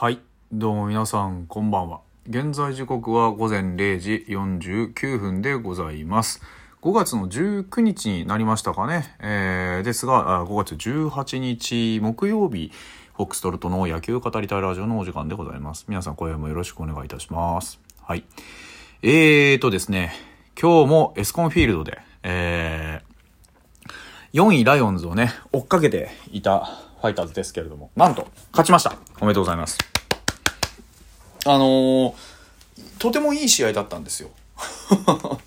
はい。どうも皆さん、こんばんは。現在時刻は午前0時49分でございます。5月の19日になりましたかね。えー、ですが、5月18日木曜日、フォックストロットの野球語りたいラジオのお時間でございます。皆さん、今夜もよろしくお願いいたします。はい。えーとですね、今日もエスコンフィールドで、えー、4位ライオンズをね、追っかけていたファイターズですけれども、なんと、勝ちました。おめでとうございます。あのー、とてもいい試合だったんですよ。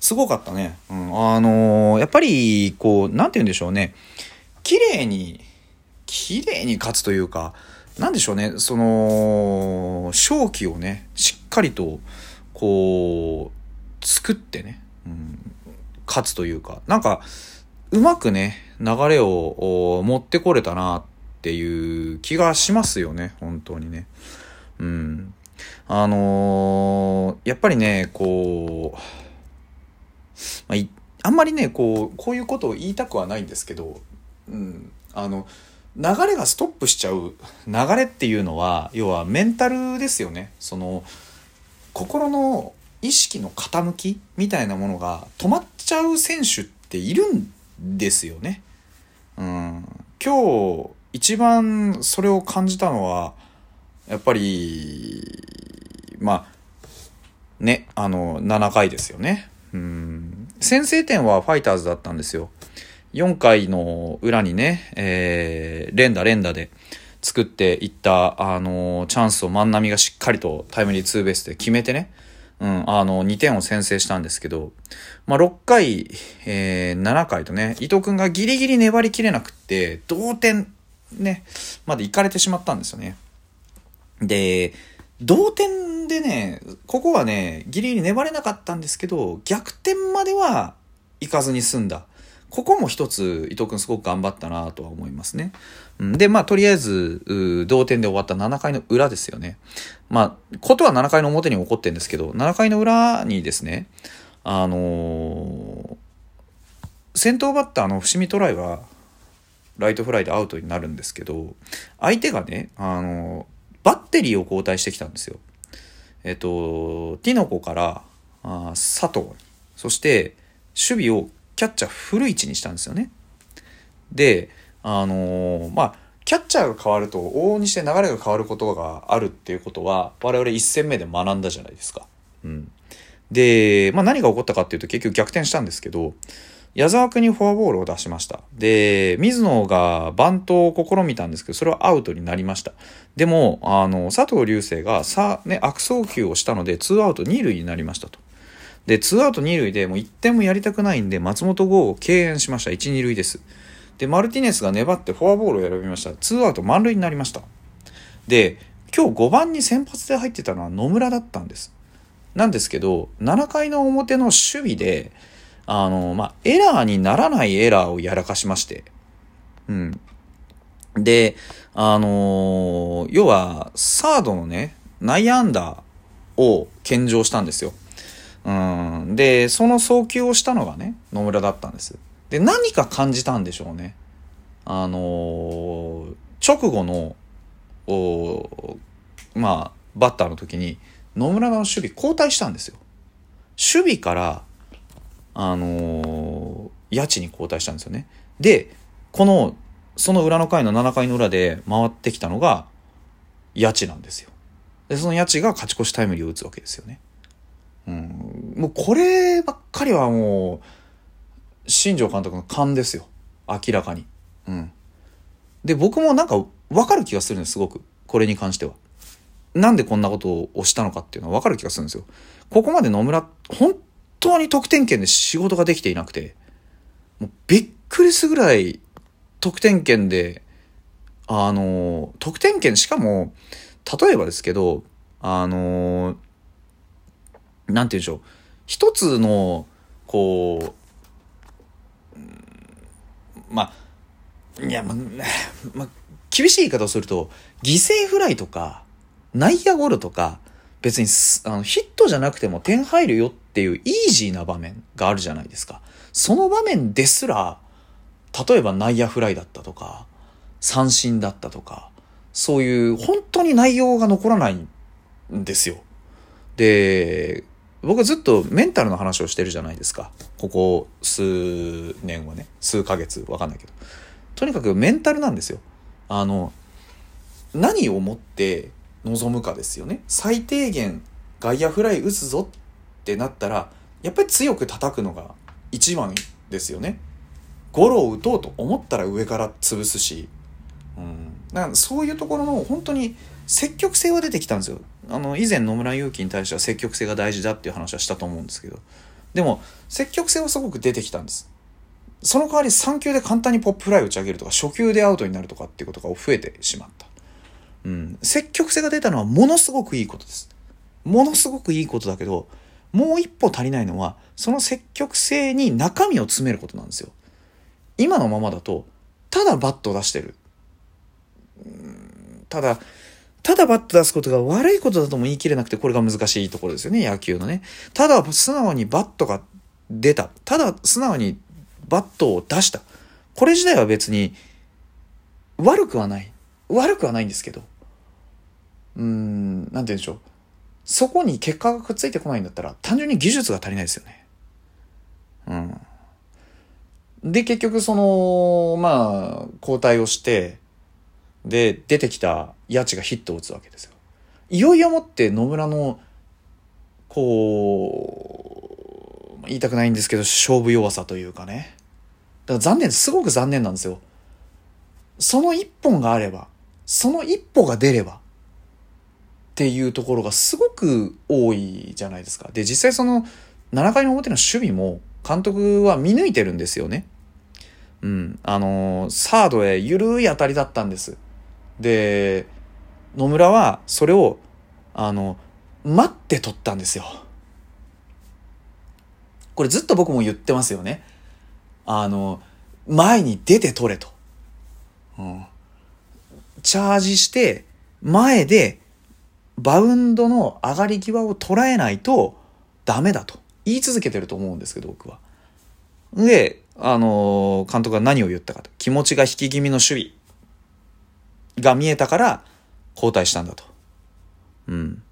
すごかったね。うん、あのー、やっぱり、こう、なんて言うんでしょうね。綺麗に、綺麗に勝つというか、なんでしょうね、その、勝機をね、しっかりと、こう、作ってね、うん、勝つというか、なんか、うまくね、流れを持ってこれたなっていう気がしますよね、本当にね。うん。あのー、やっぱりね、こう、まあ、あんまりね、こう、こういうことを言いたくはないんですけど、うん、あの、流れがストップしちゃう流れっていうのは、要はメンタルですよね。その、心の意識の傾きみたいなものが止まっちゃう選手っているんですよね。うん、今日一番それを感じたのはやっぱりまあねあの7回ですよね。うん先制点はファイターズだったんですよ。4回の裏にね、えー、連打連打で作っていった、あのチャンスを万波がしっかりとタイムリーツーベースで決めてね、うん、あの、2点を先制したんですけど、まあ、6回、えー、7回とね、伊藤くんがギリギリ粘りきれなくって、同点、ね、まで行かれてしまったんですよね。で、同点でね、ここはね、ギリギリ粘れなかったんですけど、逆転までは行かずに済んだ。ここも一つ伊藤くんすごく頑張ったなとは思いますね。で、まあ、とりあえず、同点で終わった7回の裏ですよね。まあ、ことは7回の表に起こってるんですけど、7回の裏にですね、あのー、先頭バッターの伏見トライは、ライトフライでアウトになるんですけど、相手がね、あのー、バッテリーを交代してきたんですよ。えっと、ティノコから、あ佐藤、そして、守備をキャッチャーフル位置にしたんですよね。で、あのー、まあ、キャッチャーが変わると往々にして流れが変わることがあるっていうことは我々1戦目で学んだじゃないですか。うん。で、まあ何が起こったかっていうと結局逆転したんですけど、矢沢君にフォアボールを出しました。で、水野がバントを試みたんですけど、それはアウトになりました。でも、あの、佐藤隆星がさ、ね、悪送球をしたので、ツーアウト2塁になりましたと。で、ツーアウト2塁でもう1点もやりたくないんで、松本剛を敬遠しました。1、2塁です。で、マルティネスが粘ってフォアボールを選びました。ツーアウト満塁になりました。で、今日5番に先発で入ってたのは野村だったんです。なんですけど、7回の表の守備で、あの、まあ、エラーにならないエラーをやらかしまして。うん。で、あのー、要は、サードのね、内野安打を献上したんですよ。うん。で、その送球をしたのがね、野村だったんです。で、何か感じたんでしょうね。あのー、直後の、おまあ、バッターの時に、野村の守備交代したんですよ。守備から、あのー、谷地に交代したんですよね。で、この、その裏の回の7回の裏で回ってきたのが、谷地なんですよ。で、その谷地が勝ち越しタイムリーを打つわけですよね。うん、もうこればっかりはもう、新庄監督の勘ですよ。明らかに。うん。で、僕もなんか分かる気がするんです、すごく。これに関しては。なんでこんなことをしたのかっていうのは分かる気がするんですよ。ここまで野村、本当に得点圏で仕事ができていなくて、もうびっくりするぐらい得点圏で、あの、得点圏、しかも、例えばですけど、あの、なんて言うんでしょう。一つの、こう、まあ、いや、ま、ま、厳しい言い方をすると、犠牲フライとか、内野ゴロとか、別にあのヒットじゃなくても点入るよっていうイージーな場面があるじゃないですか。その場面ですら、例えば内野フライだったとか、三振だったとか、そういう本当に内容が残らないんですよ。で、僕はずっとメンタルの話をしてるじゃないですか。ここ数年はね。数ヶ月。わかんないけど。とにかくメンタルなんですよ。あの、何をもって望むかですよね。最低限外野フライ打つぞってなったら、やっぱり強く叩くのが一番ですよね。ゴロを打とうと思ったら上から潰すし、うん、だからそういうところの本当に積極性は出てきたんですよ。あの以前野村勇輝に対しては積極性が大事だっていう話はしたと思うんですけどでも積極性はすごく出てきたんですその代わり3球で簡単にポップフライを打ち上げるとか初球でアウトになるとかっていうことが増えてしまった、うん、積極性が出たのはものすごくいいことですものすごくいいことだけどもう一歩足りないのはその積極性に中身を詰めることなんですよ今のままだとただバットを出してるただただバット出すことが悪いことだとも言い切れなくて、これが難しいところですよね、野球のね。ただ素直にバットが出た。ただ素直にバットを出した。これ自体は別に悪くはない。悪くはないんですけど。うん、なんて言うんでしょう。そこに結果がくっついてこないんだったら、単純に技術が足りないですよね。うん。で、結局その、まあ、交代をして、で、出てきた八千がヒットを打つわけですよ。いよいよもって野村の、こう、言いたくないんですけど、勝負弱さというかね。だから残念、すごく残念なんですよ。その一本があれば、その一歩が出れば、っていうところがすごく多いじゃないですか。で、実際その7回の表の守備も監督は見抜いてるんですよね。うん。あのー、サードへ緩い当たりだったんです。で、野村はそれを、あの、待って取ったんですよ。これずっと僕も言ってますよね。あの、前に出て取れと。うん。チャージして、前で、バウンドの上がり際を捉えないとダメだと言い続けてると思うんですけど、僕は。で、あの監督が何を言ったかと。気持ちが引き気味の守備。が見えたから交代したんだと。うん。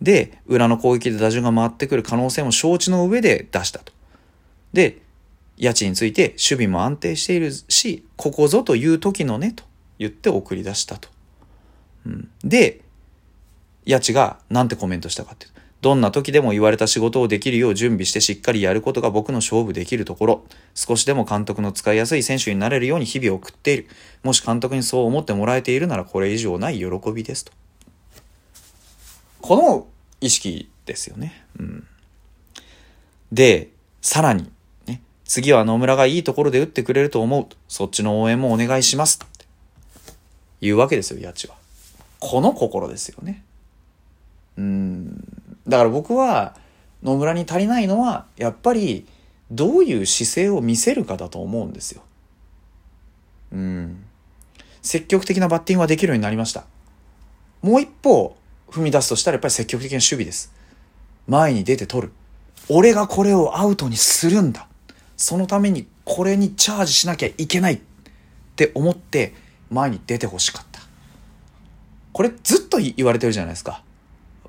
で、裏の攻撃で打順が回ってくる可能性も承知の上で出したと。で、家賃について守備も安定しているし、ここぞという時のね、と言って送り出したと。うん、で、家賃がなんてコメントしたかっていう、どんな時でも言われた仕事をできるよう準備してしっかりやることが僕の勝負できるところ。少しでも監督の使いやすい選手になれるように日々送っている。もし監督にそう思ってもらえているならこれ以上ない喜びですと。この意識ですよね。うん。で、さらに、ね、次は野村がいいところで打ってくれると思う。そっちの応援もお願いします。っていうわけですよ、八千は。この心ですよね。うん。だから僕は野村に足りないのはやっぱりどういう姿勢を見せるかだと思うんですよ。うん。積極的なバッティングはできるようになりました。もう一歩踏み出すとしたらやっぱり積極的な守備です。前に出て取る。俺がこれをアウトにするんだ。そのためにこれにチャージしなきゃいけないって思って前に出てほしかった。これずっと言われてるじゃないですか。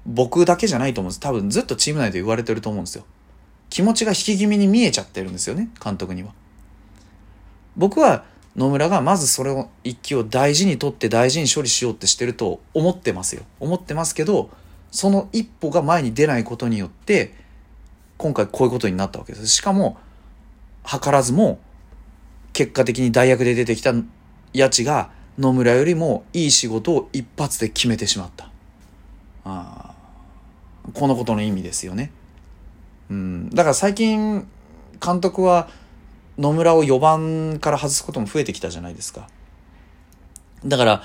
僕だけじゃないと思うんです。多分ずっとチーム内で言われてると思うんですよ。気持ちが引き気味に見えちゃってるんですよね、監督には。僕は野村がまずそれを一球を大事にとって大事に処理しようってしてると思ってますよ。思ってますけど、その一歩が前に出ないことによって、今回こういうことになったわけです。しかも、図らずも、結果的に大学で出てきた八千が野村よりもいい仕事を一発で決めてしまった。あこのことの意味ですよね。うん、だから最近監督は野村を4番から外すことも増えてきたじゃないですか。だから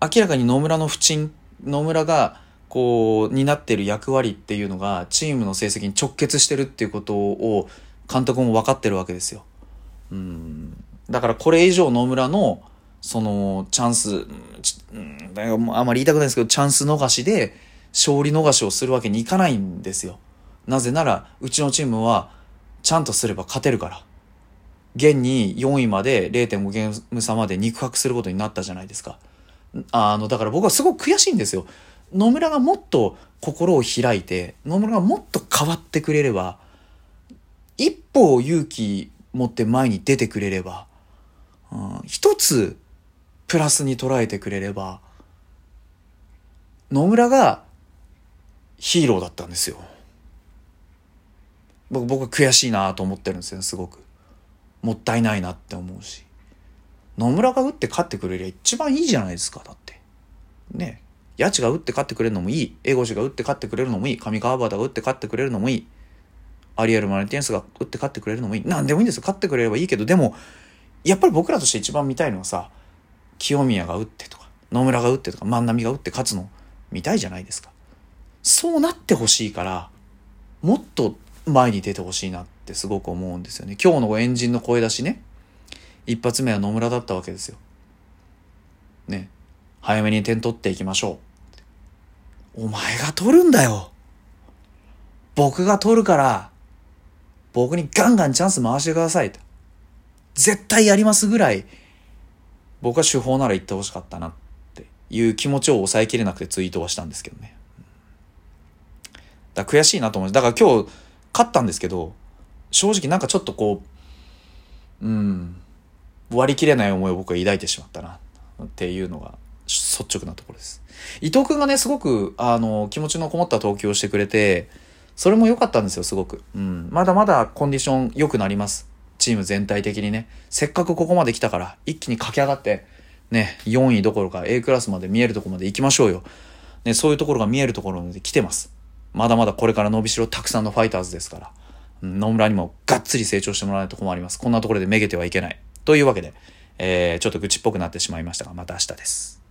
明らかに野村の不沈野村がこう担ってる役割っていうのがチームの成績に直結してるっていうことを監督も分かってるわけですよ。うん、だからこれ以上野村のそのチャンス、うん、あまり言いたくないですけどチャンス逃しで勝利逃しをするわけにいかないんですよ。なぜなら、うちのチームは、ちゃんとすれば勝てるから。現に4位まで0.5ゲーム差まで肉薄することになったじゃないですか。あの、だから僕はすごく悔しいんですよ。野村がもっと心を開いて、野村がもっと変わってくれれば、一歩勇気持って前に出てくれれば、うん、一つプラスに捉えてくれれば、野村がヒーローだったんですよ。僕、僕は悔しいなと思ってるんですよ、すごく。もったいないなって思うし。野村が打って勝ってくれりゃ一番いいじゃないですか、だって。ね。八千が打って勝ってくれるのもいい。エゴシが打って勝ってくれるのもいい。上川端が打って勝ってくれるのもいい。アリエル・マルティエンスが打って勝ってくれるのもいい。何でもいいんですよ。勝ってくれればいいけど、でも、やっぱり僕らとして一番見たいのはさ、清宮が打ってとか、野村が打ってとか、万波が打って勝つの見たいじゃないですか。そうなってほしいから、もっと前に出てほしいなってすごく思うんですよね。今日のエンジンの声出しね。一発目は野村だったわけですよ。ね。早めに点取っていきましょう。お前が取るんだよ。僕が取るから、僕にガンガンチャンス回してください。絶対やりますぐらい、僕は手法なら言ってほしかったなっていう気持ちを抑えきれなくてツイートはしたんですけどね。だ悔しいなと思う。だから今日勝ったんですけど、正直なんかちょっとこう、うん、割り切れない思いを僕は抱いてしまったなっていうのが率直なところです。伊藤君がね、すごく、あの、気持ちのこもった投球をしてくれて、それも良かったんですよ、すごく。うん。まだまだコンディション良くなります。チーム全体的にね。せっかくここまで来たから、一気に駆け上がって、ね、4位どころか A クラスまで見えるところまで行きましょうよ。ね、そういうところが見えるところまで来てます。まだまだこれから伸びしろたくさんのファイターズですから。野村にもがっつり成長してもらわないと困ります。こんなところでめげてはいけない。というわけで、えー、ちょっと愚痴っぽくなってしまいましたが、また明日です。